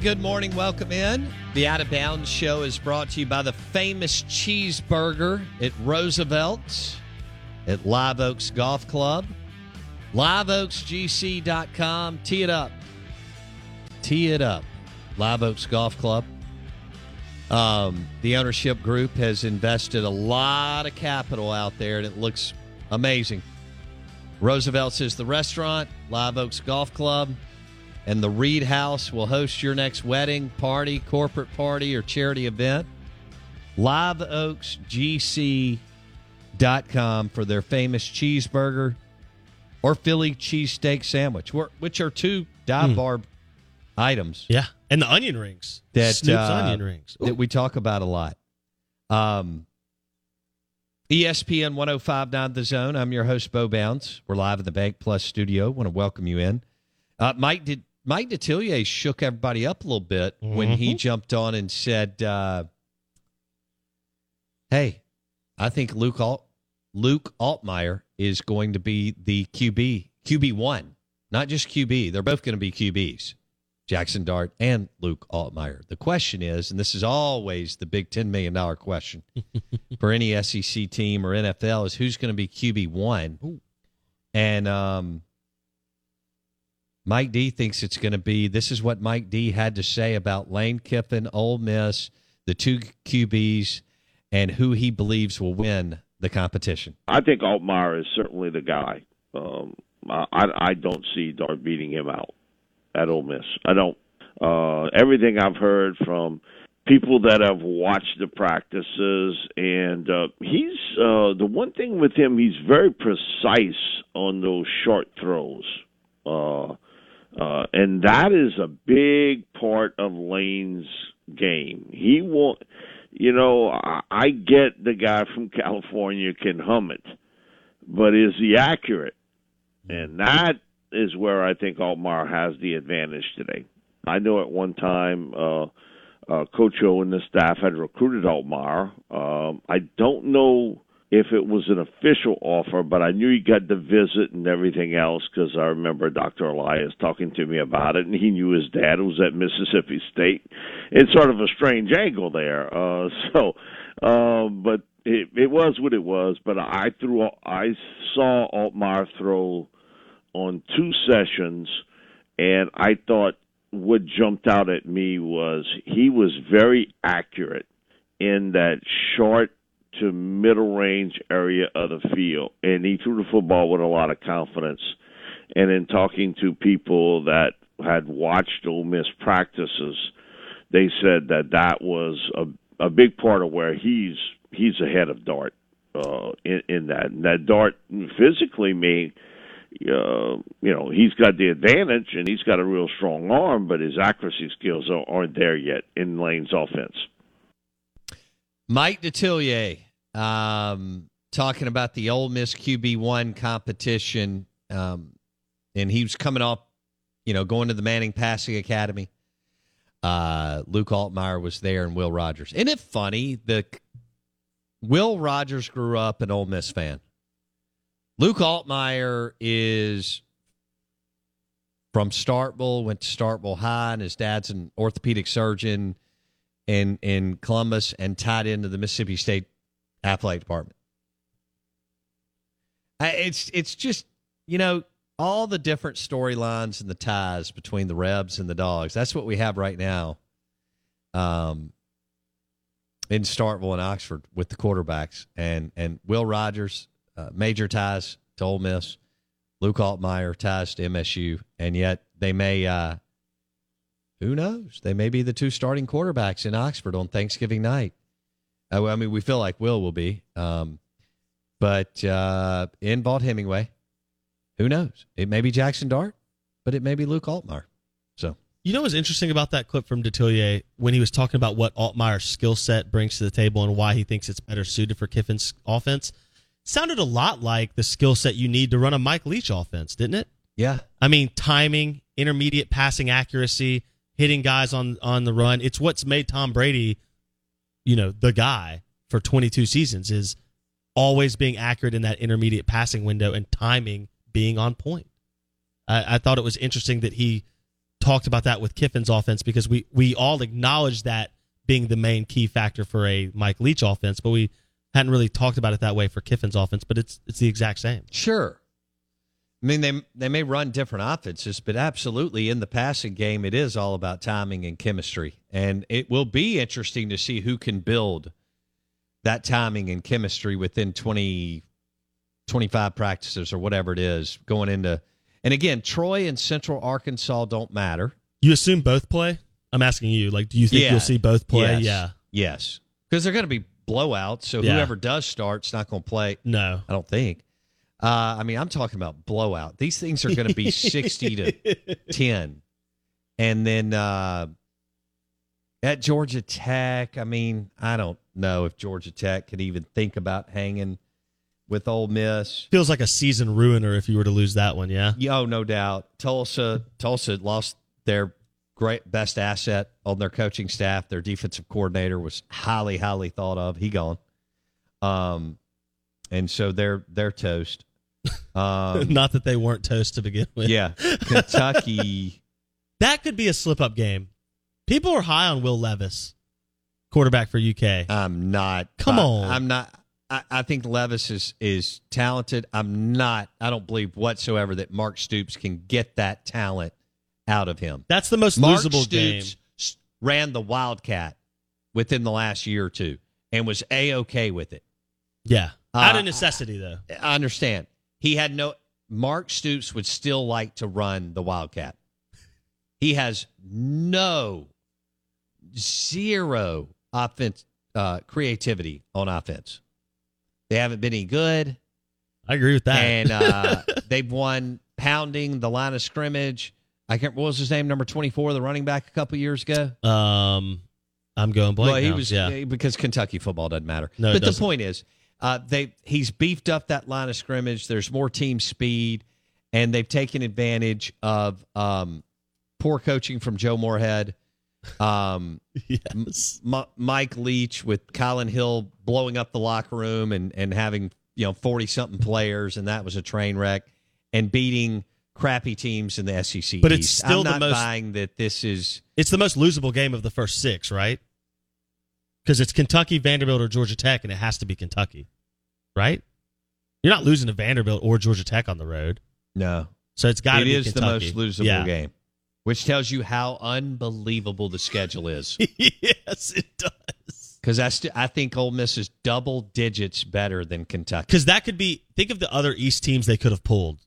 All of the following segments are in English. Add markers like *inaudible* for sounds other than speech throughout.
Good morning. Welcome in. The Out of Bounds show is brought to you by the famous cheeseburger at Roosevelt at Live Oaks Golf Club. LiveOaksGC.com. Tee it up. Tee it up. Live Oaks Golf Club. Um, the ownership group has invested a lot of capital out there, and it looks amazing. Roosevelt's is the restaurant, Live Oaks Golf Club, and the Reed House will host your next wedding, party, corporate party, or charity event. LiveOaksGC.com for their famous cheeseburger or Philly cheesesteak sandwich, which are two dive bar items Yeah, and the onion rings. that Snoop's uh, onion rings. that we talk about a lot. Um, ESPN 1059 The Zone. I'm your host, Bo Bounds. We're live in the Bank Plus studio. want to welcome you in. Uh, Mike did Mike Detillier shook everybody up a little bit when he jumped on and said, uh, "Hey, I think Luke Alt Luke Altmyer is going to be the QB QB one, not just QB. They're both going to be QBs." Jackson Dart and Luke Altmyer. The question is, and this is always the big $10 million question *laughs* for any SEC team or NFL, is who's going to be QB1? And um, Mike D thinks it's going to be this is what Mike D had to say about Lane Kiffin, Ole Miss, the two QBs, and who he believes will win the competition. I think Altmyer is certainly the guy. Um, I, I don't see Dart beating him out at Ole Miss. I don't. Uh, everything I've heard from people that have watched the practices, and uh, he's uh, the one thing with him. He's very precise on those short throws, uh, uh, and that is a big part of Lane's game. He won't. You know, I, I get the guy from California can hum it, but is he accurate? And that is where I think Altmyer has the advantage today. I know at one time uh, uh, Coach O and the staff had recruited Altmyer. Um, I don't know if it was an official offer, but I knew he got the visit and everything else because I remember Dr. Elias talking to me about it, and he knew his dad was at Mississippi State. It's sort of a strange angle there. Uh, *laughs* so, uh, but it, it was what it was. But I threw, I saw Altmyer throw on two sessions, and I thought what jumped out at me was he was very accurate in that short to middle range area of the field, and he threw the football with a lot of confidence. And in talking to people that had watched Ole Miss practices, they said that that was a a big part of where he's he's ahead of Dart uh, in, in that. And that Dart physically may, uh, you know, he's got the advantage and he's got a real strong arm, but his accuracy skills aren't there yet in Lane's offense. Mike Detillier um, talking about the Ole Miss QB1 competition. Um, and he was coming off, you know, going to the Manning Passing Academy. Uh, Luke Altmyer was there and Will Rogers. Isn't it funny? The Will Rogers grew up an Ole Miss fan. Luke Altmyer is from Starkville, went to Starkville High, and his dad's an orthopedic surgeon in in Columbus and tied into the Mississippi State athletic department. It's it's just you know all the different storylines and the ties between the Rebs and the Dogs. That's what we have right now. Um, in Starkville and Oxford with the quarterbacks and and Will Rogers, uh, major ties to Ole Miss, Luke Altmyer ties to MSU, and yet they may. Uh, who knows? They may be the two starting quarterbacks in Oxford on Thanksgiving night. Uh, I mean, we feel like Will will be, um, but uh, in Vaught-Hemingway, who knows? It may be Jackson Dart, but it may be Luke Altmyer. So you know what's interesting about that clip from Detillier when he was talking about what Altmyer's skill set brings to the table and why he thinks it's better suited for Kiffin's offense? Sounded a lot like the skill set you need to run a Mike Leach offense, didn't it? Yeah. I mean, timing, intermediate passing accuracy, hitting guys on on the run. It's what's made Tom Brady, you know, the guy for 22 seasons is always being accurate in that intermediate passing window and timing being on point. I, I thought it was interesting that he talked about that with Kiffin's offense because we we all acknowledge that being the main key factor for a Mike Leach offense, but we hadn't really talked about it that way for Kiffin's offense. But it's it's the exact same. Sure. I mean, they they may run different offenses, but absolutely in the passing game, it is all about timing and chemistry, and it will be interesting to see who can build that timing and chemistry within 20, 25 practices or whatever it is going into. And again, Troy and Central Arkansas don't matter. You assume both play? I'm asking you. Like, do you think Yeah. you'll see both play? Yes. Yeah. Yes, because they're going to be blowouts. So Yeah. whoever does start's not going to play. No. I don't think. Uh, I mean, I'm talking about blowout. These things are going to be 60 to *laughs* 10. And then uh, at Georgia Tech, I mean, I don't know if Georgia Tech could even think about hanging with Ole Miss. Feels like a season ruiner if you were to lose that one. Yeah. Yeah, Oh, no doubt. Tulsa, Tulsa lost their great best asset on their coaching staff. Their defensive coordinator was highly, highly thought of. He gone. Um, and so they're they're toast. *laughs* Um, *laughs* Not that they weren't toast to begin with. yeah, Kentucky. *laughs* That could be a slip up game. People are high on Will Levis, quarterback for UK. I'm not. Come I- on. I'm not. I, I think Levis is is talented. I'm not. I don't believe whatsoever that Mark Stoops can get that talent out of him. That's the most Mark losable game. Stoops s- ran the Wildcat within the last year or two and was a okay with it. Yeah. Out Uh, of necessity, though. I understand. He had no. Mark Stoops would still like to run the Wildcat. He has no zero offense uh, creativity on offense. They haven't been any good, I agree with that. and uh, *laughs* they've won pounding the line of scrimmage. I can't. What was his name? Number twenty four, the running back a couple years ago. um, I'm going blank. well, he now. was Yeah. because Kentucky football doesn't matter. No, but the point is, uh, they he's beefed up that line of scrimmage. There's more team speed, and they've taken advantage of um, poor coaching from Joe Moorhead. Um, *laughs* yes. M- Mike Leach with Colin Hill blowing up the locker room and and having you know forty something players, and that was a train wreck, and beating crappy teams in the SEC. But it's still I'm the not most- buying that this is. It's the most losable game of the first six, right? Because it's Kentucky, Vanderbilt, or Georgia Tech, and it has to be Kentucky, right? You're not losing to Vanderbilt or Georgia Tech on the road, No, so it's got to it be is the most losable Yeah. game which tells you how unbelievable the schedule is. *laughs* yes, it does. Because I, st- I think Ole Miss is double digits better than Kentucky. Because that could be. Think of the other East teams they could have pulled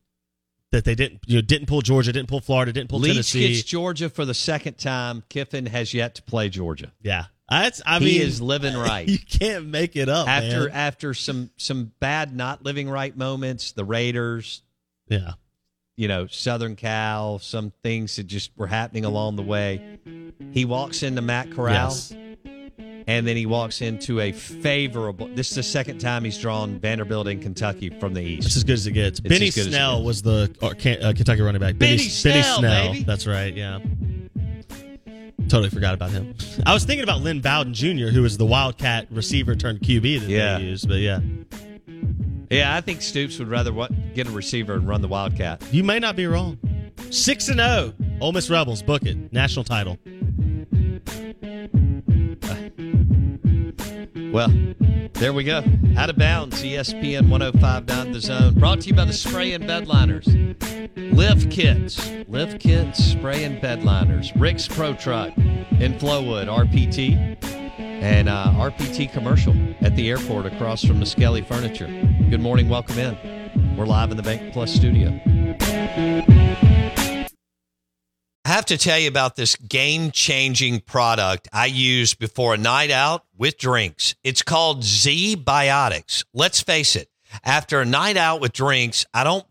that they didn't. You know, didn't pull Georgia, didn't pull Florida, didn't pull Leach Tennessee. gets Georgia for the second time. Kiffin has yet to play Georgia. yeah, that's. I he mean, is living *laughs* right. You can't make it up after man. after some some bad not living right moments, the Raiders, Yeah, you know, Southern Cal, some things that just were happening along the way. He walks into Matt Corral, Yes. and then he walks into a favorable. This is the second time he's drawn Vanderbilt in Kentucky from the East. It's as good as it gets. It's Benny as good as it Snell was the uh, uh, Kentucky running back. Benny Benny Snell, Snell. baby. That's right. Yeah. Totally forgot about him. I was thinking about Lynn Bowden Jr., who was the Wildcat receiver turned QB that Yeah. they used. But yeah, Yeah, I think Stoops would rather what, get a receiver and run the Wildcat. you may not be wrong. Six and zero. Ole Miss Rebels book it. National title. Well, there we go. Out of bounds, ESPN 1059 The Zone. Brought to you by the Spray and Bed Liners. Live Kits. Live Kits, Spray and Bedliners, Rick's Pro Truck in Flowwood, RPT. And uh, RPT commercial at the airport across from the Skelly Furniture. Good morning, welcome in. We're live in the Bank Plus studio. I have to tell you about this game changing product I use before a night out with drinks. It's called ZBiotics. Let's face it, after a night out with drinks, I don't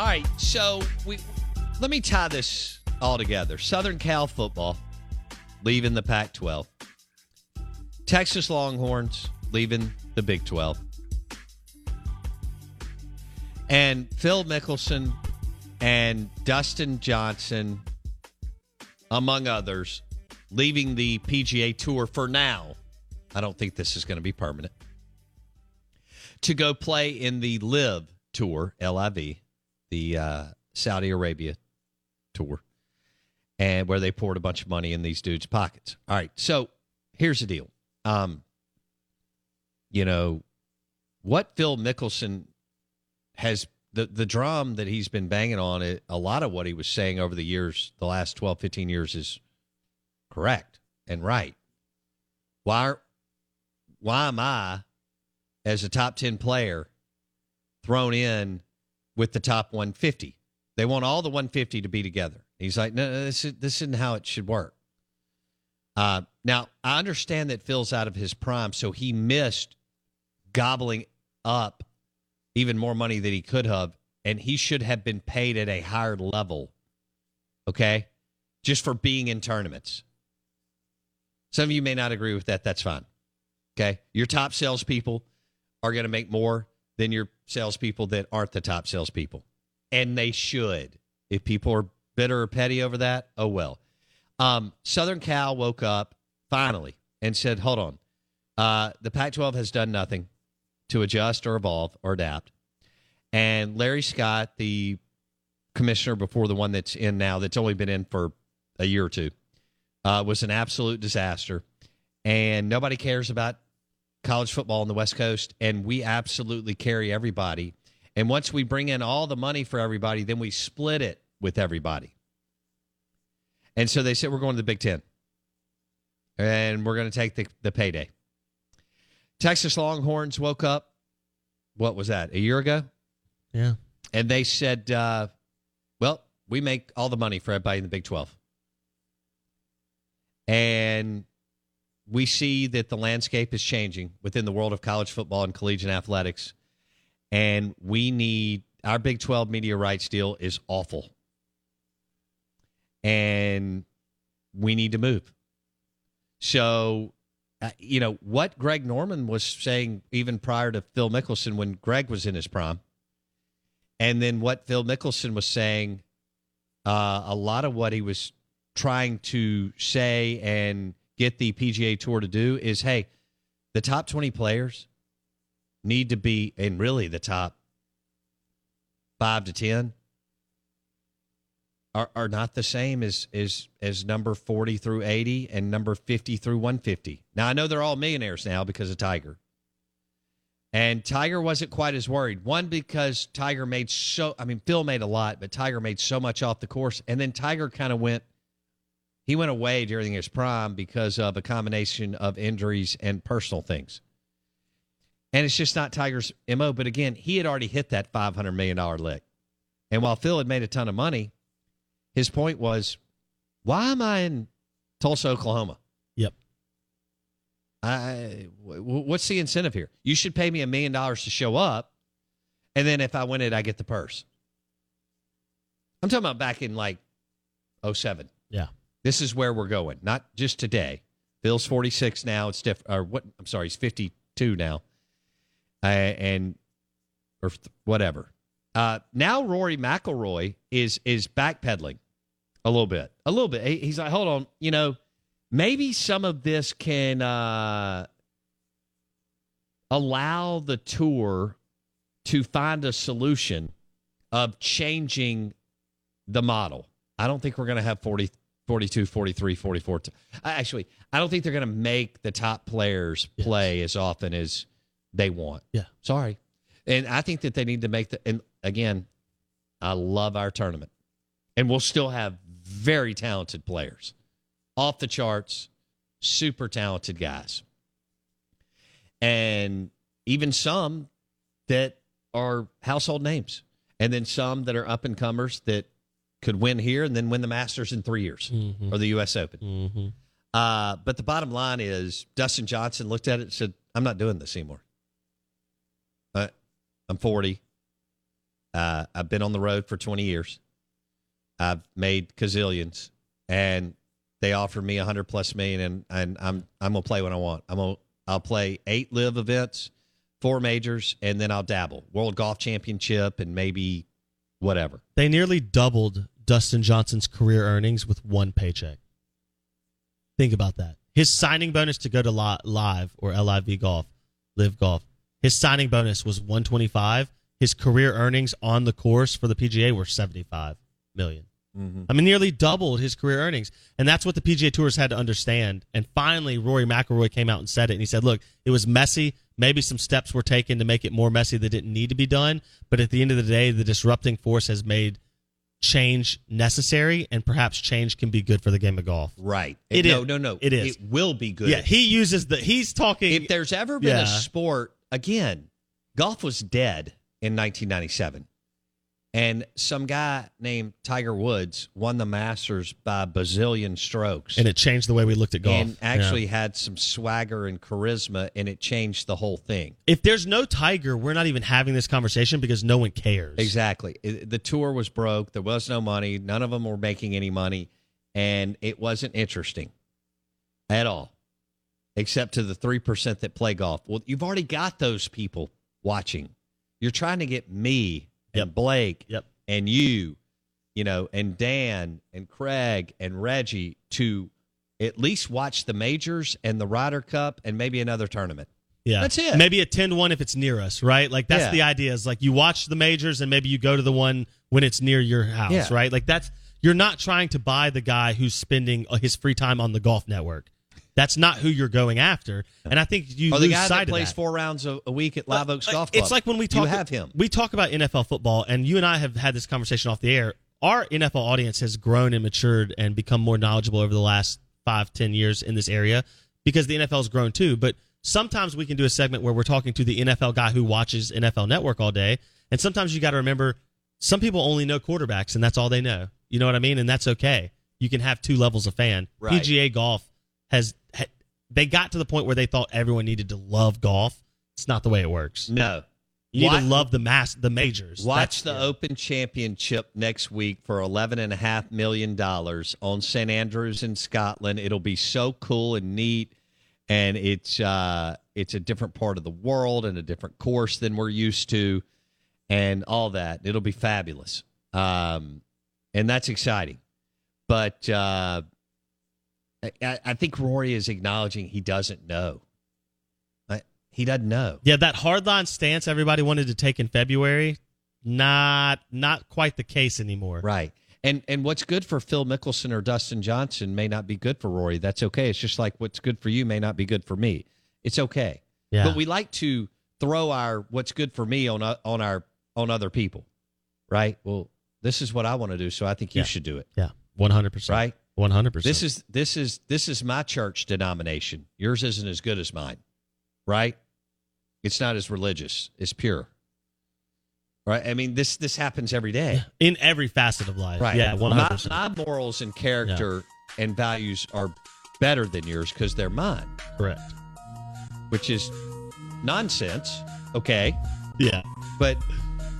All right, so we let me tie this all together. Southern Cal football leaving the Pac-12. Texas Longhorns leaving the Big 12. And Phil Mickelson and Dustin Johnson, among others, leaving the PGA Tour for now. I don't think this is going to be permanent. To go play in the LIV Tour, LIV, the uh, Saudi Arabia tour, and where they poured a bunch of money in these dudes' pockets. All right, so here's the deal. Um, you know what Phil Mickelson has the the drum that he's been banging on it. A lot of what he was saying over the years, the last 12, 15 years, is correct and right. Why why am I, as a top ten player, thrown in with the top 150. They want all the 150 to be together. He's like, no, no this, is, this isn't how it should work. Uh, now, I understand that Phil's out of his prime, so he missed gobbling up even more money than he could have, and he should have been paid at a higher level. Okay? just for being in tournaments. Some of you may not agree with that. That's fine. Okay. Your top salespeople are going to make more than your salespeople that aren't the top salespeople. And they should. If people are bitter or petty over that, oh well. Um, Southern Cal woke up finally and said, hold on. Uh, the Pac 12 has done nothing to adjust or evolve or adapt. And Larry Scott, the commissioner before the one that's in now, that's only been in for a year or two, uh, was an absolute disaster. And nobody cares about college football on the West Coast. And we absolutely carry everybody. And once we bring in all the money for everybody, then we split it with everybody. And so they said, we're going to the Big Ten. And we're going to take the, the payday. Texas Longhorns woke up, what was that, a year ago? Yeah. And they said, uh, well, we make all the money for everybody in the Big 12. And we see that the landscape is changing within the world of college football and collegiate athletics. And we need our Big 12 media rights deal is awful. And we need to move. So, uh, you know, what Greg Norman was saying even prior to Phil Mickelson when Greg was in his prime, and then what Phil Mickelson was saying, uh, a lot of what he was trying to say and get the PGA Tour to do is hey, the top 20 players need to be, and really the top five to 10 are, are not the same as, as, as number 40 through 80 and number 50 through 150. Now, I know they're all millionaires now because of Tiger. And Tiger wasn't quite as worried. One, because Tiger made so, I mean, Phil made a lot, but Tiger made so much off the course. And then Tiger kind of went, he went away during his prime because of a combination of injuries and personal things. And it's just not Tiger's MO. But again, he had already hit that $500 million lick. And while Phil had made a ton of money, his point was, why am I in Tulsa, Oklahoma? Yep. I, what's the incentive here? You should pay me a million dollars to show up, and then if I win it, I get the purse. I'm talking about back in like 07. Yeah. This is where we're going, not just today. Phil's 46 now. It's different. Or what? I'm sorry, he's 52 now, uh, and or whatever. Uh, now Rory McIlroy is is backpedaling a little bit, a little bit. He, he's like, hold on, you know, maybe some of this can uh, allow the tour to find a solution of changing the model. I don't think we're going to have 40, 42, 43, 44. T- Actually, I don't think they're going to make the top players play as often as they want. Yeah. Sorry. And I think that they need to make the, and again, I love our tournament. And we'll still have very talented players, off the charts, super talented guys. And even some that are household names. And then some that are up and comers that could win here and then win the Masters in three years Mhm. or the U.S. Open. Mm-hmm. Uh, but the bottom line is Dustin Johnson looked at it and said, I'm not doing this anymore. Uh, I'm 40. Uh, I've been on the road for 20 years. I've made gazillions, and they offer me a hundred plus million, and, and I'm I'm gonna play when I want. I'm gonna I'll play eight live events, four majors, and then I'll dabble World Golf Championship and maybe whatever. They nearly doubled Dustin Johnson's career earnings with one paycheck. Think about that. His signing bonus to go to li- live or LIV golf, live golf. His signing bonus was 125. His career earnings on the course for the PGA were 75 million. Mm-hmm. I mean, nearly doubled his career earnings, and that's what the PGA Tours had to understand. And finally, Rory McIlroy came out and said it, and he said, "Look, it was messy. Maybe some steps were taken to make it more messy that didn't need to be done. But at the end of the day, the disrupting force has made change necessary, and perhaps change can be good for the game of golf. Right. It no, is. no, no. It is. It will be good. Yeah, he uses the. He's talking. if there's ever been Yeah. a sport again, golf was dead in 1997, and some guy named Tiger Woods won the Masters by a bazillion strokes, and it changed the way we looked at golf. and actually Yeah. had some swagger and charisma, and it changed the whole thing. if there's no Tiger, we're not even having this conversation because no one cares. Exactly. The tour was broke. There was no money. None of them were making any money. and it wasn't interesting at all, except to the 3% that play golf. Well, you've already got those people watching. You're trying to get me and Blake Yep. and you, you know, and Dan and Craig and Reggie to at least watch the majors and the Ryder Cup and maybe another tournament. Yeah. That's it. Maybe a 10 1 if it's near us, right? Like, that's Yeah. the idea is like you watch the majors and maybe you go to the one when it's near your house, Yeah. right? Like, that's, you're not trying to buy the guy who's spending uh, his free time on the golf network. That's not who you're going after. And I think you or the lose guy that plays that. four rounds a, a week at Live Oaks Golf Club. It's like when we talk You have him. We talk about NFL football, and you and I have had this conversation off the air. Our NFL audience has grown and matured and become more knowledgeable over the last five, ten years in this area because the NFL has grown too. But sometimes we can do a segment where we're talking to the NFL guy who watches NFL Network all day, and sometimes you got to remember some people only know quarterbacks, and that's all they know. You know what I mean? And that's okay. You can have two levels of fan. Right. PGA golf has ha- they got to the point where they thought everyone needed to love golf. It's not the way it works. No. You need Watch- to love the mass, the majors. Watch That's- the Open Championship next week for eleven and a half million dollars on St Andrews in Scotland. It'll be so cool and neat, and it's uh, it's a different part of the world and a different course than we're used to, and all that. It'll be fabulous, um, and that's exciting. But uh, I, I think Rory is acknowledging he doesn't know. I- He doesn't know. Yeah, that hardline stance everybody wanted to take in February, not not quite the case anymore. Right. And and what's good for Phil Mickelson or Dustin Johnson may not be good for Rory. That's okay. It's just like what's good for you may not be good for me. It's okay. Yeah. But we like to throw our what's good for me on on our on other people. Right? Well, this is what I want to do, so I think you Yeah. should do it. Yeah, one hundred percent. Right? One hundred percent. This is this is this is my church denomination. Yours isn't as good as mine. Right? It's not as religious. It's pure. Right? I mean, this this happens every day. *laughs* in every facet of life. Right. Yeah, one hundred percent. my morals and character and values are better than yours because they're mine, Correct. which is nonsense. Okay. Yeah. But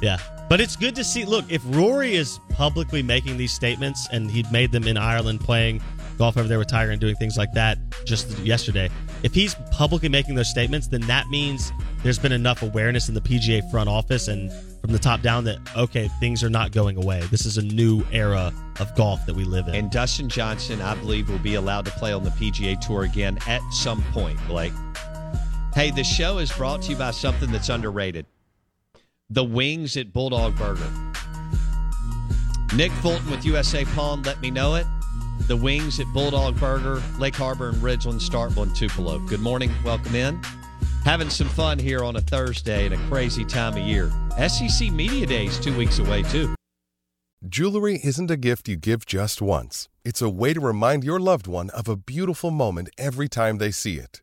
Yeah. But it's good to see. Look, if Rory is publicly making these statements, and he'd made them in Ireland playing golf over there with Tiger and doing things like that just yesterday, if he's publicly making those statements, then that means there's been enough awareness in the PGA front office and from the top down that, okay, things are not going away. This is a new era of golf that we live in. and Dustin Johnson, I believe, will be allowed to play on the PGA Tour again at some point, Blake. Hey, the show is brought to you by something that's underrated. The wings at Bulldog Burger. Nick Fulton with USA Pawn let me know it. The wings at Bulldog Burger, Lake Harbor and Ridgeland, Starkville and Tupelo. Good morning. Welcome in. Having some fun here on a Thursday and a crazy time of year. SEC Media Days two weeks away, too. Jewelry isn't a gift you give just once. It's a way to remind your loved one of a beautiful moment every time they see it.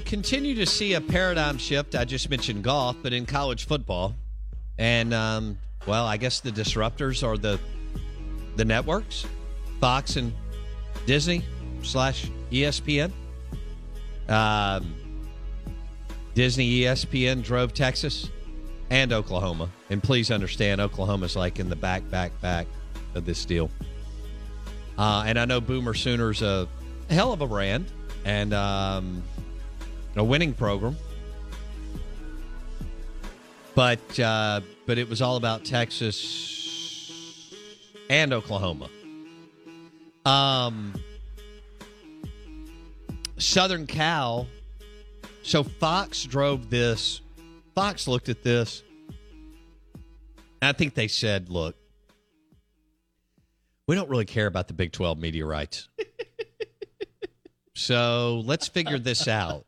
Continue to see a paradigm shift. I just mentioned golf, but in college football, and um, well, I guess the disruptors are the the networks, Fox and Disney slash ESPN. Um, Disney, ESPN drove Texas and Oklahoma, and please understand, Oklahoma's like in the back, back, back of this deal. Uh, and I know Boomer Sooner's a hell of a brand and um, a winning program. But uh, but it was all about Texas and Oklahoma. Um, Southern Cal. So Fox drove this. Fox looked at this. I think they said, "Look, we don't really care about the Big 12 media rights. *laughs* so let's figure this out.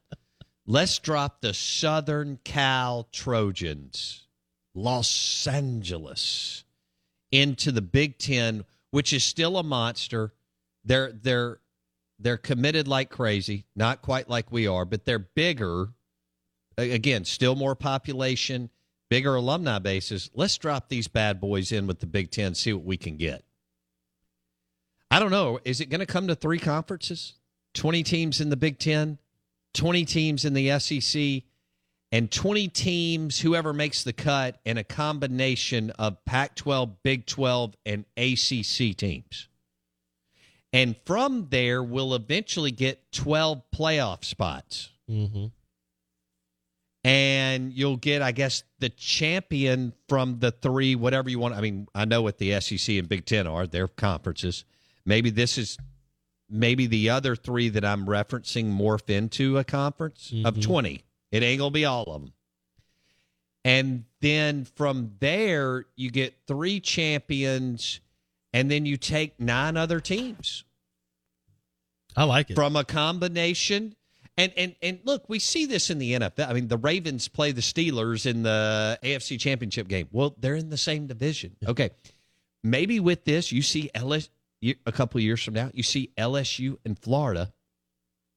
Let's drop the Southern Cal Trojans, Los Angeles, into the Big Ten, which is still a monster. They're they're they're committed like crazy, not quite like we are, but they're bigger. Again, still more population, bigger alumni bases. Let's drop these bad boys in with the Big Ten, see what we can get. I don't know. Is it going to come to three conferences? 20 teams in the Big Ten, 20 teams in the SEC, and 20 teams, whoever makes the cut, in a combination of Pac 12, Big 12, and ACC teams. And from there, we'll eventually get 12 playoff spots. Mm-hmm. And you'll get, I guess, the champion from the three, whatever you want. I mean, I know what the SEC and Big Ten are, their conferences. Maybe this is maybe the other three that I'm referencing morph into a conference of Mhm. 20. It ain't going to be all of them. And then from there, you get three champions, and then you take nine other teams I like it. from a combination. And and and look, we see this in the NFL. I mean, the Ravens play the Steelers in the AFC Championship game. Well, they're in the same division. Okay, maybe with this, you see a couple of years from now, you see LSU and Florida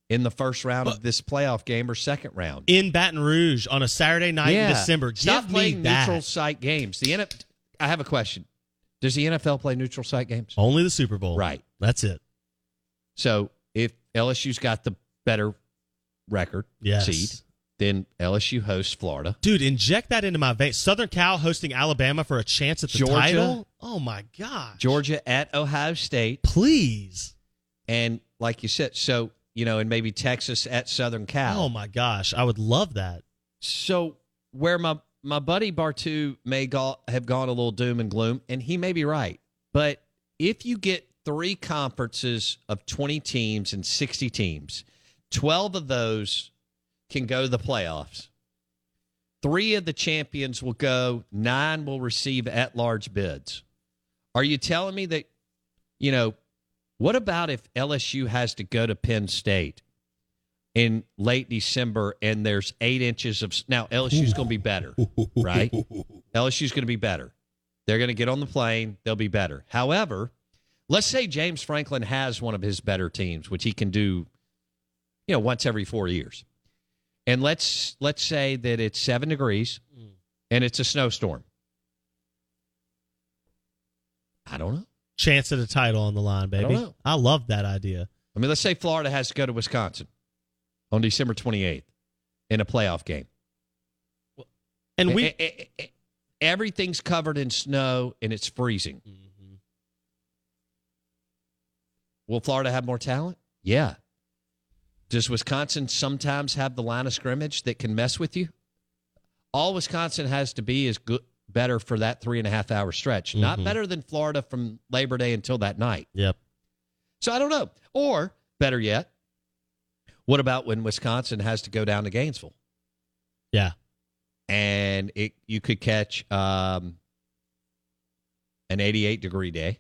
in the first round of this playoff game or second round. in Baton Rouge on a Saturday night in December. Stop Give playing me that. neutral site games. The NF- I have a question. Does the NFL play neutral site games? Only the Super Bowl. Right. That's it. So if LSU's got the better record Yes. seed, then LSU hosts Florida. Dude, inject that into my vein. Southern Cal hosting Alabama for a chance at the Georgia. title. Oh my god. Georgia at Ohio State. Please. And like you said, so, you know, and maybe Texas at Southern Cal. Oh my gosh. I would love that. So where my my buddy Bartu may go, have gone a little doom and gloom, and he may be right. But if you get three conferences of 20 teams and 60 teams, 12 of those can go to the playoffs. Three of the champions will go, nine will receive at large bids. Are you telling me that, you know, what about if LSU has to go to Penn State in late December and there's eight inches of now LSU's going to be better, right? *laughs* LSU's going to be better. They're going to get on the plane. They'll be better. However, let's say James Franklin has one of his better teams, which he can do, you know, once every four years. And let's let's say that it's seven degrees and it's a snowstorm. I don't know. Chance of a title on the line, baby. know. I love that idea. I mean, let's say Florida has to go to Wisconsin on December 28th in a playoff game. And we E- e- e- everything's covered in snow and it's freezing. Mm-hmm. Will Florida have more talent? Yeah. Does Wisconsin sometimes have the line of scrimmage that can mess with you? All Wisconsin has to be is good, better for that three and a half hour stretch, not Mhm. better than Florida from Labor Day until that night. Yep. So I don't know. Or better yet, what about when Wisconsin has to go down to Gainesville? Yeah. and it you could catch um, an 88 degree day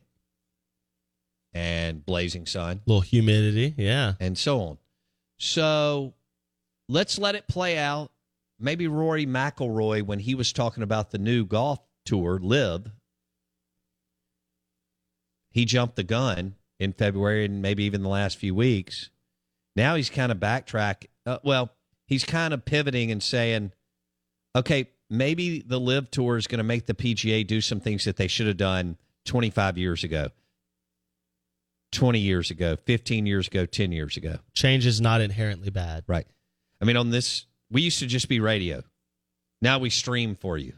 and blazing sun a little humidity. Yeah. and so on. So let's let it play out. Maybe Rory McIlroy, when he was talking about the new golf tour, LIV, he jumped the gun in February and maybe even the last few weeks. Now he's kind of backtrack. Uh, well, he's kind of pivoting and saying, okay, maybe the LIV Tour is going to make the PGA do some things that they should have done 25 years ago, 20 years ago, 15 years ago, 10 years ago. Change is not inherently bad. Right. I mean, on this, we used to just be radio. Now we stream for you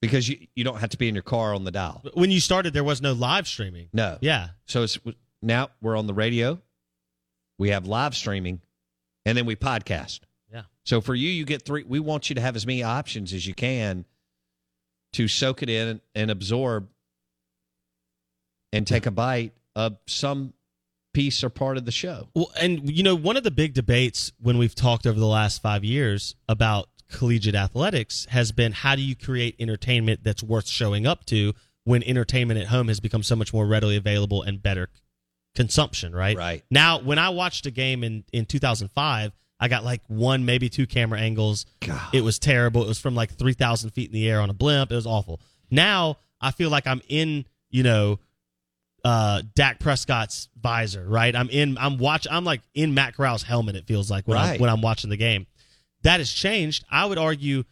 because you, you don't have to be in your car on the dial. When you started, there was no live streaming. No. Yeah. So it's now we're on the radio. We have live streaming, and then we podcast. Yeah. So for you, you get three. We want you to have as many options as you can to soak it in and absorb and take a bite of some piece or part of the show. Well, and you know, one of the big debates when we've talked over the last five years about collegiate athletics has been how do you create entertainment that's worth showing up to when entertainment at home has become so much more readily available and better consumption, right? Right. Now, when I watched a game in in 2005, I got like one, maybe two camera angles. God. It was terrible. It was from like 3,000 feet in the air on a blimp. It was awful. Now I feel like I'm in, you know, uh, Dak Prescott's visor, right? I'm in. I'm watch. I'm like in Matt Corral's helmet. It feels like when I'm, when I'm watching the game. That has changed. I would argue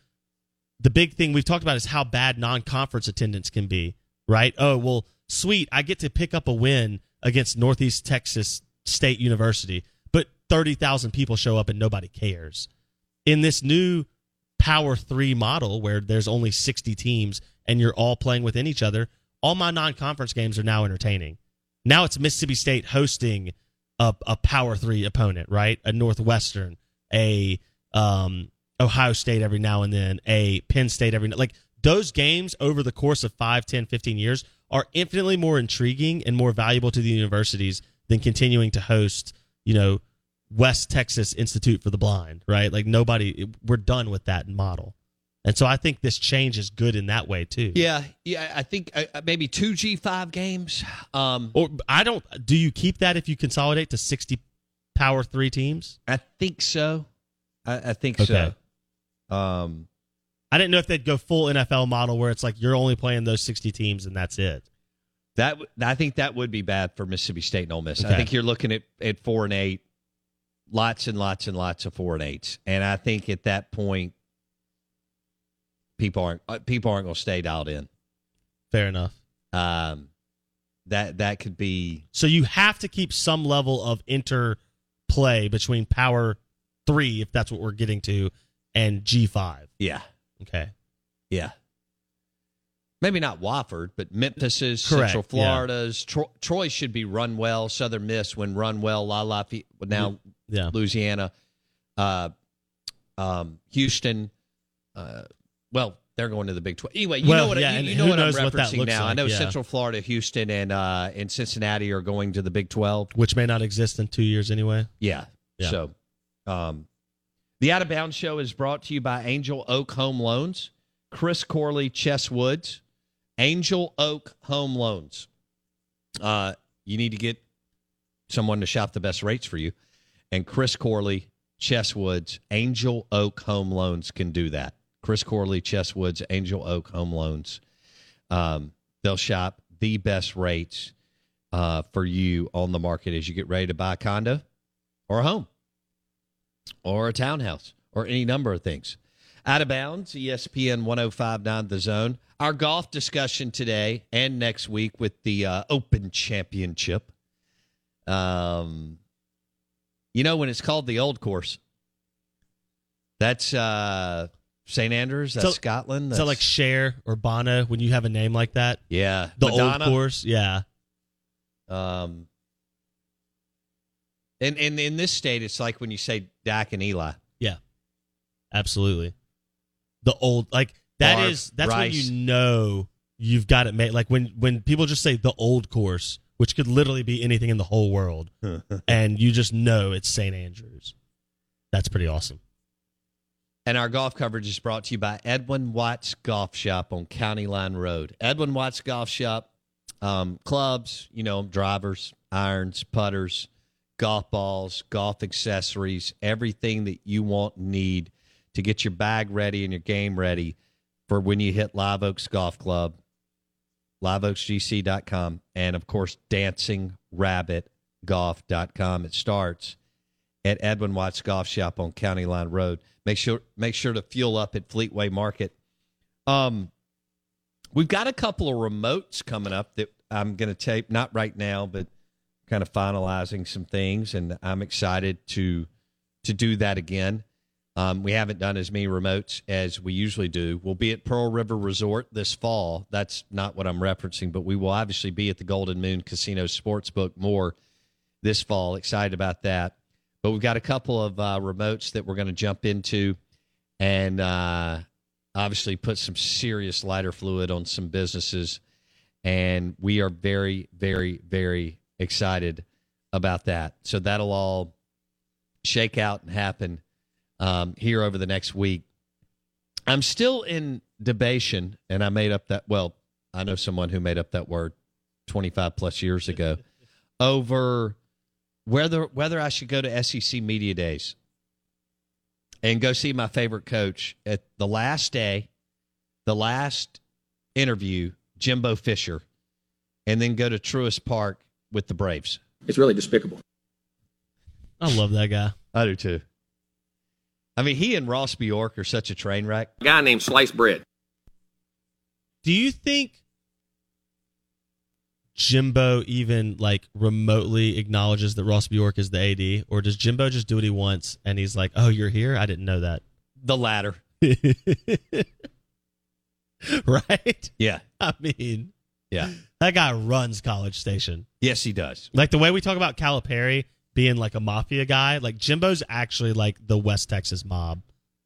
the big thing we've talked about is how bad non-conference attendance can be, right? Oh well, sweet. I get to pick up a win against Northeast Texas State University, but thirty thousand people show up and nobody cares. In this new Power Three model, where there's only sixty teams and you're all playing within each other, all my non-conference games are now entertaining. Now it's Mississippi State hosting a, a Power Three opponent, right? A Northwestern, a um, Ohio State every now and then, a Penn State every like those games over the course of 5, 10, 15 years are infinitely more intriguing and more valuable to the universities than continuing to host, you know, West Texas Institute for the Blind, right? Like nobody we're done with that model. And so I think this change is good in that way too. Yeah, yeah. I think uh, uh, maybe two G five games. Um, Or I don't do you keep that if you consolidate to 60 power 3 teams? I think so. I, I think Okay. so. Um, I didn't know if they'd go full NFL model where it's like you're only playing those 60 teams and that's it. that I think that would be bad for Mississippi State and Ole Miss. I think you're looking at at four and eight, lots and lots and lots of four and eights, and I think at that point, people aren't uh, people aren't going to stay dialed in. Fair enough. Um, that that could be So you have to keep some level of interplay between power 3 if that's what we're getting to and G5. yeah Okay. yeah. Maybe not Wofford, but Memphis's, Correct, Central yeah. Florida's. Tro- Troy should be run well. Southern Miss when run well. La La now Yeah. Louisiana, uh, um, Houston. Uh, well, they're going to the Big Twelve. Anyway, you Well, know what, yeah, you, you know what I'm knows what referencing now. I know yeah. Central Florida, Houston, and uh, and Cincinnati are going to the Big Twelve. Which may not exist in 2 years anyway. Yeah. Yeah. So, um, the Out of Bounds Show is brought to you by Angel Oak Home Loans, Chris Corley, Chess Woods, Angel Oak Home Loans. Uh, you need to get someone to shop the best rates for you, and Chris Corley, Chess Woods, Angel Oak Home Loans can do that. Chris Corley, Chess Woods, Angel Oak Home Loans. Um, they'll shop the best rates uh, for you on the market as you get ready to buy a condo or a home or a townhouse or any number of things. Out of bounds, ESPN 1059 The Zone. Our golf discussion today and next week with the uh, Open Championship. Um, you know, when it's called the Old Course, that's uh, St. Andrews, that's So- Scotland. Is that like Cher or Bono when you have a name like that? yeah, The Madonna. old course? Yeah. Um, and, and in this state, it's like when you say Dak and Eli. Yeah. Absolutely. The old like that Barb, is that's Rice. when you know you've got it made. Like when when people just say the old course, which could literally be anything in the whole world, *laughs* and you just know it's St. Andrews. That's pretty awesome. And our golf coverage is brought to you by Edwin Watts Golf Shop on County Line Road. Edwin Watts Golf Shop, um, clubs, you know, drivers, irons, putters, golf balls, golf accessories, everything that you want need to get your bag ready and your game ready for when you hit Live Oaks Golf Club, liveoaksgc.com, and of course, dancingrabbitgolf.com. It starts at Edwin Watts Golf Shop on County Line Road. Make sure make sure to fuel up at Fleetway Market. Um, we've got a couple of remotes coming up that I'm going to tape. Not right now, but kind of finalizing some things, and I'm excited to to do that again. Um, we haven't done as many remotes as we usually do. We'll be at Pearl River Resort this fall. That's not what I'm referencing, but we will obviously be at the Golden Moon Casino Sportsbook more this fall. Excited about that. But we've got a couple of uh, remotes that we're going to jump into and uh, obviously put some serious lighter fluid on some businesses. And we are very, very, very excited about that. So that'll all shake out and happen um, here over the next week. I'm still in debation, and I made up that. Well, I know someone who made up that word 25 plus years ago over whether whether I should go to SEC media days and go see my favorite coach at the last day, the last interview, Jimbo Fisher, and then go to Truist Park with the Braves. It's really despicable. I love that guy. I do too. I mean, he and Ross Bjork are such a train wreck. A guy named Sliced Bread. Do you think Jimbo even like remotely acknowledges that Ross Bjork is the AD, or does Jimbo just do what he wants and he's like, "Oh, you're here? I didn't know that." The latter. *laughs* right? Yeah. I mean, Yeah. that guy runs College Station. Yes, he does. Like the way we talk about Calipari being like a mafia guy, like Jimbo's actually like the West Texas mob,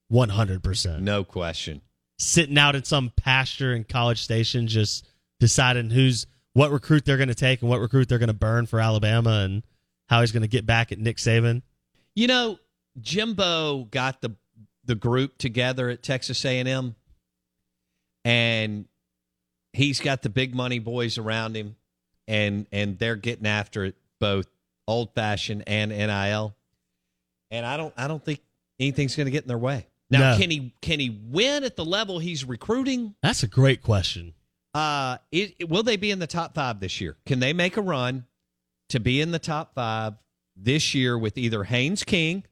one hundred percent. No question. Sitting out in some pasture in College Station, just deciding who's what recruit they're going to take and what recruit they're going to burn for Alabama, and how he's going to get back at Nick Saban. You know, Jimbo got the the group together at Texas A&M and he's got the big money boys around him and and they're getting after it both old fashioned and NIL. And I don't I don't think anything's going to get in their way. Now, No. can he can he win at the level he's recruiting? That's a great question. Uh, it, it- will they be in the top five this year? Can they make a run to be in the top five this year with either Haynes King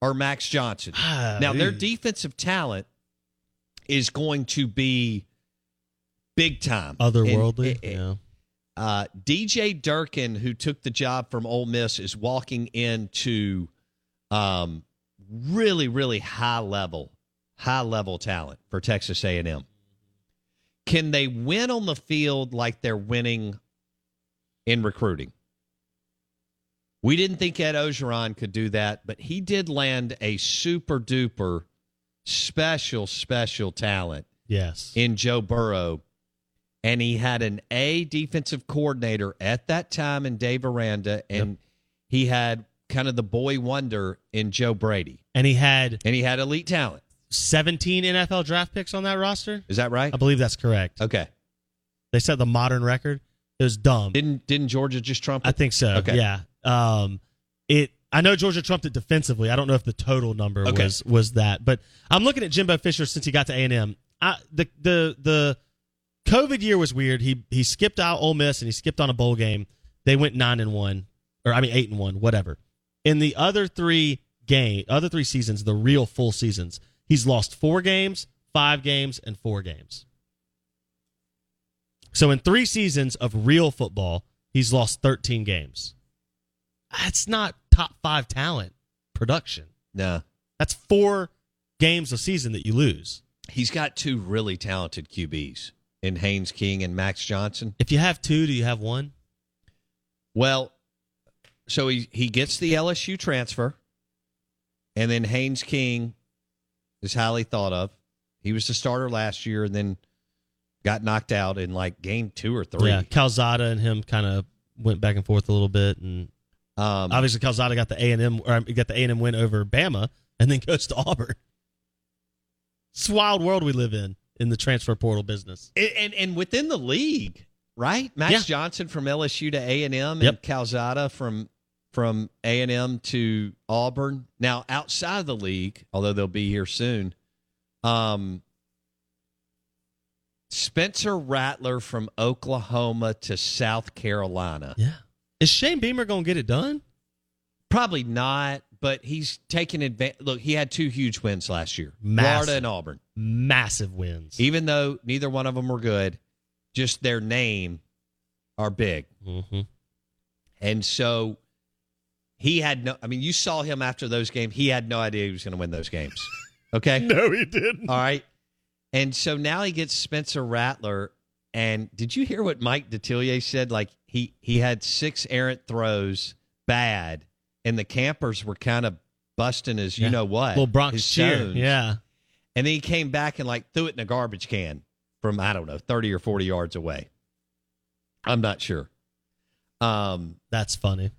or Max Johnson? now, their defensive talent is going to be big time, Otherworldly, And- and- yeah. uh, DJ Durkin, who took the job from Ole Miss, is walking into um, really, really high level, high level talent for Texas A&M. Can they win on the field like they're winning in recruiting? We didn't think Ed Orgeron could do that, but he did land a super duper special, special talent Yes. in Joe Burrow. And he had an A defensive coordinator at that time in Dave Aranda, and he had kind of the boy wonder in Joe Brady. And he had And he had elite talent. 17 NFL draft picks on that roster. Is that right? I believe that's correct. Okay. They set the modern record. It was dumb. Didn't didn't Georgia just trump it? I think so. Okay. Yeah. Um, it. I know Georgia trumped it defensively. I don't know if the total number Okay. was was that, but I'm looking at Jimbo Fisher since he got to A and M. The the the COVID year was weird. He he skipped out Ole Miss and he skipped on a bowl game. They went nine and one, or I mean eight and one, whatever. In the other three game, other three seasons, the real full seasons, he's lost four games, five games, and four games. So in three seasons of real football, he's lost 13 games. That's not top five talent production. No. That's four games a season that you lose. He's got two really talented QBs in Haynes King and Max Johnson. If you have two, do you have one? Well, so he he gets the LSU transfer, and then Haynes King is highly thought of. He was the starter last year, and then got knocked out in like game two or three. Yeah, Calzada and him kind of went back and forth a little bit, and Um, obviously Calzada got the A and M or got the A and M win over Bama, and then *laughs* goes to Auburn. It's a wild world we live in in the transfer portal business. and, and and within the league, right? Max Yeah. Johnson from LSU to A and M, and Calzada from from A and M to Auburn. Now outside of the league, although they'll be here soon, um, Spencer Rattler from Oklahoma to South Carolina. Yeah, is Shane Beamer gonna get it done? Probably not, but he's taken advantage. Look, he had two huge wins last year, Massive. Florida and Auburn. Massive wins. Even though neither one of them were good, just their name are big. Mm-hmm. And so he had no. I mean, you saw him after those games. He had no idea he was going to win those games. Okay. *laughs* no, he didn't. All right. And so now he gets Spencer Rattler. And did you hear what Mike Detillier said? Like he he had six errant throws bad, and the campers were kind of busting his you know what Little Bronx his cheer. stones. Yeah. And then he came back and like threw it in a garbage can from I don't know thirty or forty yards away. I'm not sure. Um, That's funny.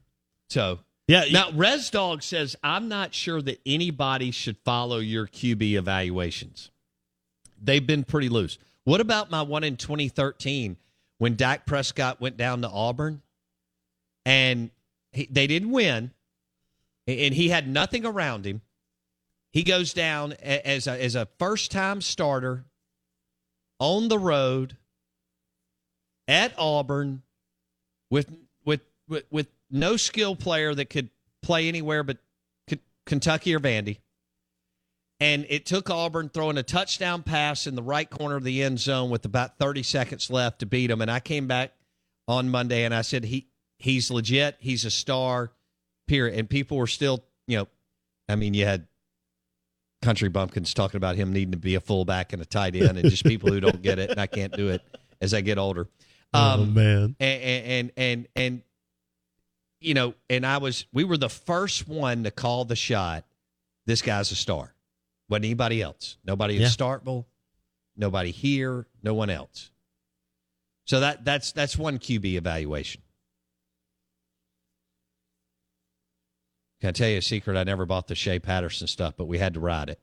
so Yeah. now Res Dog says I'm not sure that anybody should follow your QB evaluations. They've been pretty loose. What about my one in 2013 when Dak Prescott went down to Auburn and he, they didn't win and he had nothing around him. He goes down as a, as a first time starter on the road at Auburn with with with, with no skill player that could play anywhere but Kentucky or Vandy. And it took Auburn throwing a touchdown pass in the right corner of the end zone with about 30 seconds left to beat them. And I came back on Monday and I said he he's legit, he's a star, period. And people were still, you know, I mean, you had country bumpkins talking about him needing to be a fullback and a tight end, and just people who don't get it, and I can't do it as I get older. *laughs* oh Um, man. and and and and you know, and I was we were the first one to call the shot. This guy's a star. Wasn't anybody else. Nobody at Yeah. Starkville, nobody here, no one else. So that that's that's one QB evaluation. Can I tell you a secret? I never bought the Shea Patterson stuff, but we had to ride it.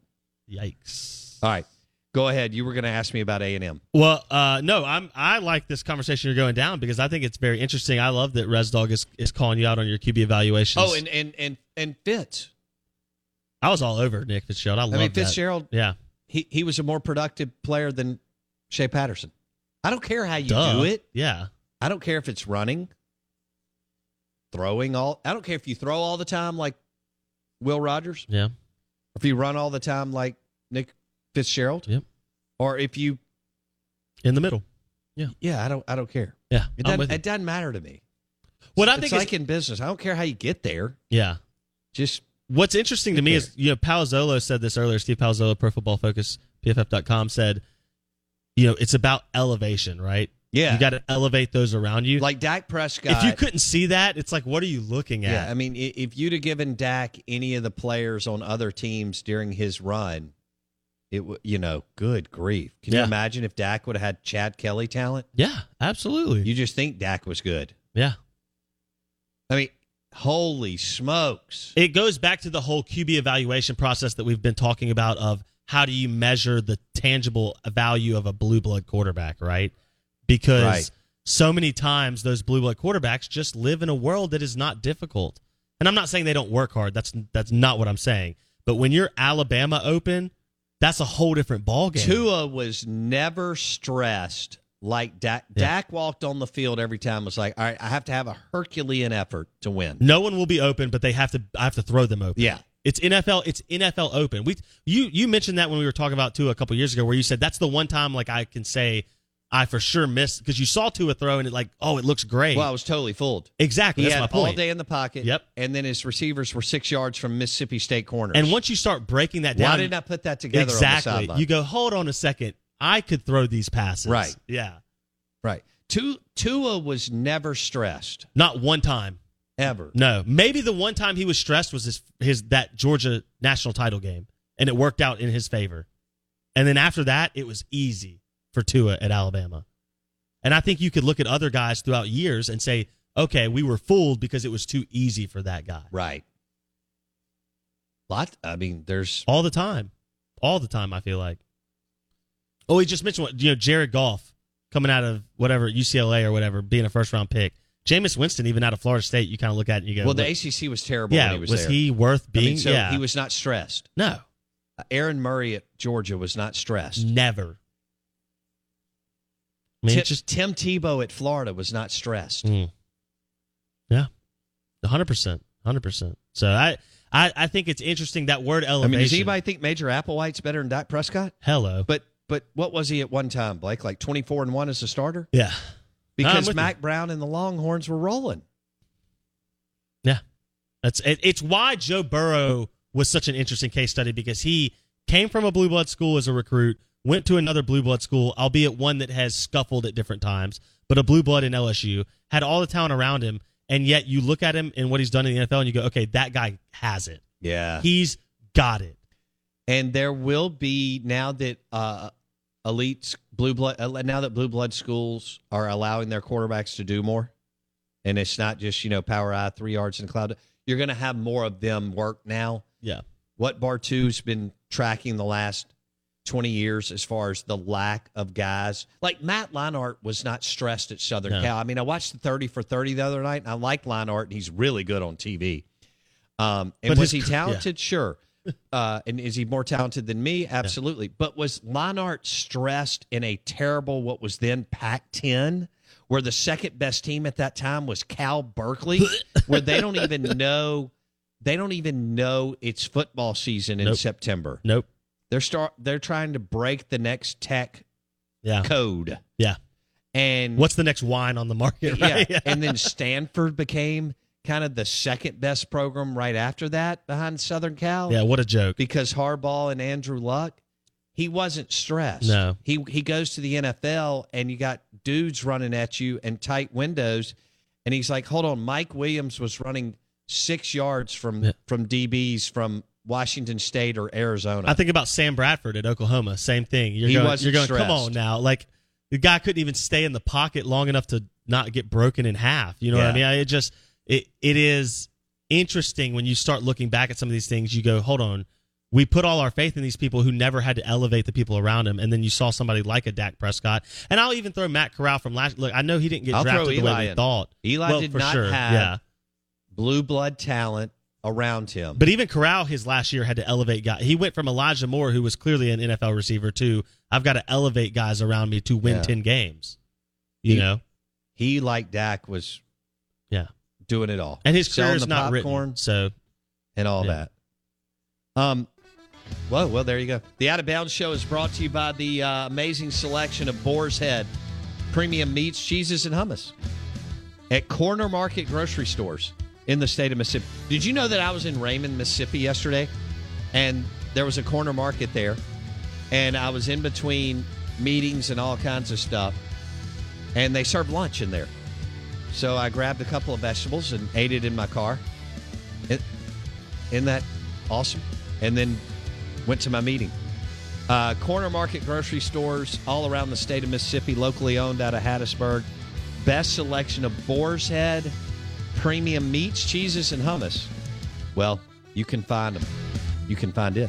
Yikes. All right, go ahead. You were going to ask me about A and M. Well, uh, no, I'm. I like this conversation you're going down because I think it's very interesting. I love that Res Dog is, is calling you out on your QB evaluations. Oh, and and and and Fitz. I was all over Nick Fitzgerald. I love I mean, that. Fitzgerald. Yeah, he he was a more productive player than Shea Patterson. I don't care how you Duh. do it. Yeah, I don't care if it's running, throwing all. I don't care if you throw all the time like Will Rogers, yeah. if you run all the time like Nick Fitzgerald, Yep. or if you. In the middle. Yeah, Yeah, I don't. I don't care. yeah. It doesn't. It doesn't matter to me. What I it's think like is, in business. I don't care how you get there. yeah. Just What's interesting to me is, you know, Palazzolo said this earlier. Steve Palazzolo, Pro Football Focus, PFF.com said, you know, it's about elevation, right? Yeah. You got to elevate those around you. like Dak Prescott. if you couldn't see that, it's like, what are you looking at? Yeah, I mean, if you'd have given Dak any of the players on other teams during his run, it you know, good grief. Can you imagine if Dak would have had Chad Kelly talent? yeah, absolutely. You just think Dak was good. yeah. I mean, holy smokes. It goes back to the whole QB evaluation process that we've been talking about of how do you measure the tangible value of a blue blood quarterback, right? Because Right. so many times those blue blood quarterbacks just live in a world that is not difficult. And I'm not saying they don't work hard. That's that's not what I'm saying. But when you're Alabama open, that's a whole different ballgame. Tua was never stressed like Dak. Yeah. Dak walked on the field every time was like, all right, I have to have a Herculean effort to win. No one will be open, but they have to. I have to throw them open. Yeah. It's NFL. It's NFL open. We you you mentioned that when we were talking about Tua a couple years ago, where you said that's the one time like I can say I for sure missed because you saw Tua throw and it like oh it looks great. Well, I was totally fooled. exactly. He That's my point. all day in the pocket. Yep. And then his receivers were six yards from Mississippi State corners. And once you start breaking that down, Why didn't I put that together? exactly? On the sideline? you go hold on a second. I could throw these passes. Right. Yeah. right. Tu- Tua was never stressed Not one time. ever. No. Maybe the one time he was stressed was his his that Georgia national title game, and it worked out in his favor. And then after that, it was easy for Tua at Alabama. And I think you could look at other guys throughout years and say, okay, we were fooled because it was too easy for that guy. Right. Lot. I mean, there's All the time. All the time, I feel like. Oh, he just mentioned what, you know, Jared Goff coming out of whatever, UCLA or whatever, being a first round pick. Jameis Winston, even out of Florida State, you kind of look at it and you go, well, the look, ACC was terrible. yeah, when he was, was he worth I being? mean, so yeah. he was not stressed. No, Uh, Aaron Murray at Georgia was not stressed. never. I mean, Tim, just Tim Tebow at Florida was not stressed. Mm. Yeah, hundred percent, hundred percent. So I, I, I think it's interesting that word elevation. I mean, does anybody think Major Applewhite's better than Dak Prescott? Hello. But but what was he at one time, Blake? Like twenty four and one as a starter? Yeah. Because Mack Brown and the Longhorns were rolling. Yeah, that's it, it's why Joe Burrow was such an interesting case study because he came from a blue blood school as a recruit, went to another blue blood school, albeit one that has scuffled at different times, but a blue blood in LSU had all the talent around him, and yet you look at him and what he's done in the NFL, and you go, okay, that guy has it. Yeah. He's got it. And there will be now that uh, elites blue blood uh, now that blue blood schools are allowing their quarterbacks to do more, and it's not just you know power I three yards in the cloud. You're going to have more of them work now. Yeah. What Bartu's been tracking the last 20 years as far as the lack of guys. Like Matt Leinart was not stressed at Southern No. Cal. I mean, I watched the 30 for 30 the other night, and I like Leinart, and he's really good on TV. Um, and But was his he cr- yeah. talented? Sure. *laughs* Uh, and is he more talented than me? Absolutely. But was Leinart stressed in a terrible, what was then Pac 10, where the second best team at that time was Cal Berkeley, *laughs* where they don't even know. They don't even know it's football season in Nope. September. Nope. They're start. They're trying to break the next tech Yeah. code. Yeah. And What's the next wine on the market? Right? yeah. and then Stanford became kind of the second best program right after that behind Southern Cal. Yeah, what a joke. Because Harbaugh and Andrew Luck, he wasn't stressed. No. He he goes to the NFL and you got dudes running at you and tight windows, and he's like, "Hold on, Mike Williams was running six yards from from DBs from Washington State or Arizona." I think about Sam Bradford at Oklahoma. Same thing. You're He going, wasn't you're going come on now. Like the guy couldn't even stay in the pocket long enough to not get broken in half. You know what I mean? It just it it is interesting when you start looking back at some of these things. You go, hold on. We put all our faith in these people who never had to elevate the people around him, and then you saw somebody like a Dak Prescott. And I'll even throw Matt Corral from last. Look, I know he didn't get I'll drafted the way we in. thought. Eli Well, did for not sure. have yeah. blue blood talent around him. But even Corral, his last year had to elevate guys. He went from Elijah Moore, who was clearly an NFL receiver, to I've got to elevate guys around me to win Yeah. ten games. You He- know, he like Dak was yeah, doing it all, and his Selling career is the not popcorn written. So and all Yeah. that. Um, well, well, there you go. The Out of Bounds Show is brought to you by the uh, amazing selection of Boar's Head premium meats, cheeses, and hummus at Corner Market grocery stores in the state of Mississippi. Did you know that I was in Raymond, Mississippi yesterday, and there was a corner market there, and I was in between meetings and all kinds of stuff, and they served lunch in there. So I grabbed a couple of vegetables and ate it in my car. It, isn't that awesome? And then went to my meeting. Uh, corner market grocery stores all around the state of Mississippi, locally owned out of Hattiesburg. Best selection of Boar's Head, premium meats, cheeses, and hummus. Well, you can find them. You can find it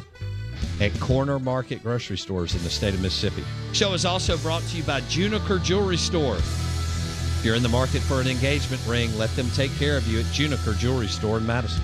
at corner market grocery stores in the state of Mississippi. Show is also brought to you by Juniker Jewelry Store. If you're in the market for an engagement ring, let them take care of you at Juniker Jewelry Store in Madison.